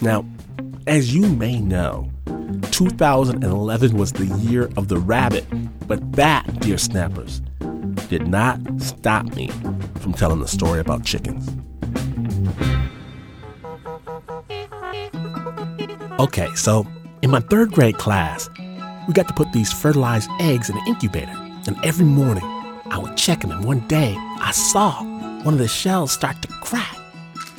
Now, as you may know, 2011 was the year of the rabbit, but that, dear snappers, did not stop me from telling the story about chickens. Okay, so in my third grade class, we got to put these fertilized eggs in an incubator. And every morning, I would check them. And one day, I saw one of the shells start to crack,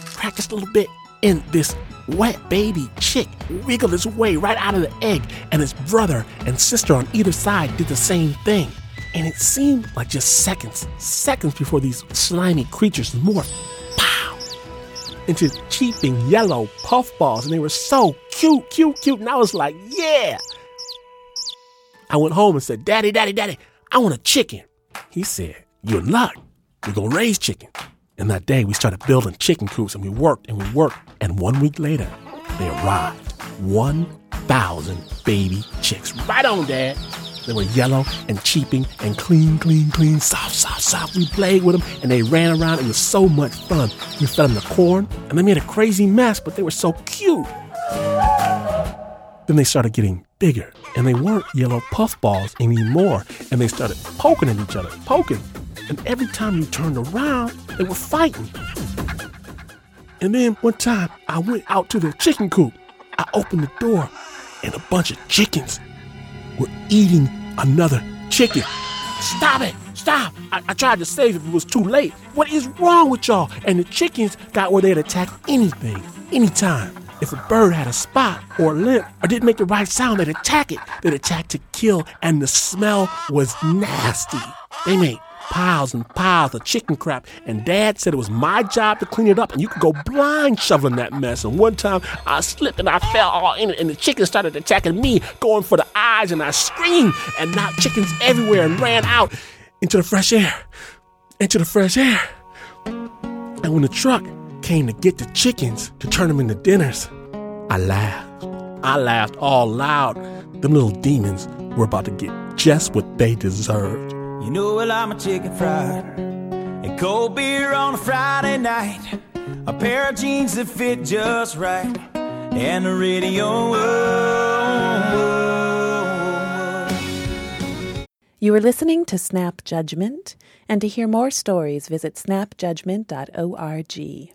crack just a little bit. And this wet baby chick wiggled its way right out of the egg. And his brother and sister on either side did the same thing. And it seemed like just seconds, seconds before these slimy creatures morphed into cheeping yellow puffballs, and they were so cute, cute, cute. And I was like, yeah. I went home and said, Daddy, Daddy, Daddy, I want a chicken. He said, You're in luck. We're going to raise chicken. And that day, we started building chicken coops, and we worked and we worked. And one week later, they arrived 1,000 baby chicks. Right on, Dad. They were yellow and cheeping and clean, clean, clean, soft, soft, soft. We played with them and they ran around. It was so much fun. We fed them the corn and they made a crazy mess, but they were so cute. Then they started getting bigger and they weren't yellow puffballs anymore. And they started poking at each other, poking. And every time you turned around, they were fighting. And then one time I went out to the chicken coop. I opened the door and a bunch of chickens were eating another chicken. Stop it! Stop! I, I tried to save it, but it was too late. What is wrong with y'all? And the chickens got where they'd attack anything, anytime. If a bird had a spot or a limp or didn't make the right sound, they'd attack it. They'd attack to kill, and the smell was nasty. They made piles and piles of chicken crap, and Dad said it was my job to clean it up, and you could go blind shoveling that mess. And one time I slipped and I fell all in it, and the chickens started attacking me, going for the eyes, and I screamed and knocked chickens everywhere and ran out into the fresh air, into the fresh air. And when the truck came to get the chickens to turn them into dinners, I laughed. I laughed all loud. Them little demons were about to get just what they deserved. You know well I'm a chicken fried. And cold beer on a Friday night. A pair of jeans that fit just right. And the radio. You are listening to Snap Judgment, and to hear more stories, visit snapjudgment.org.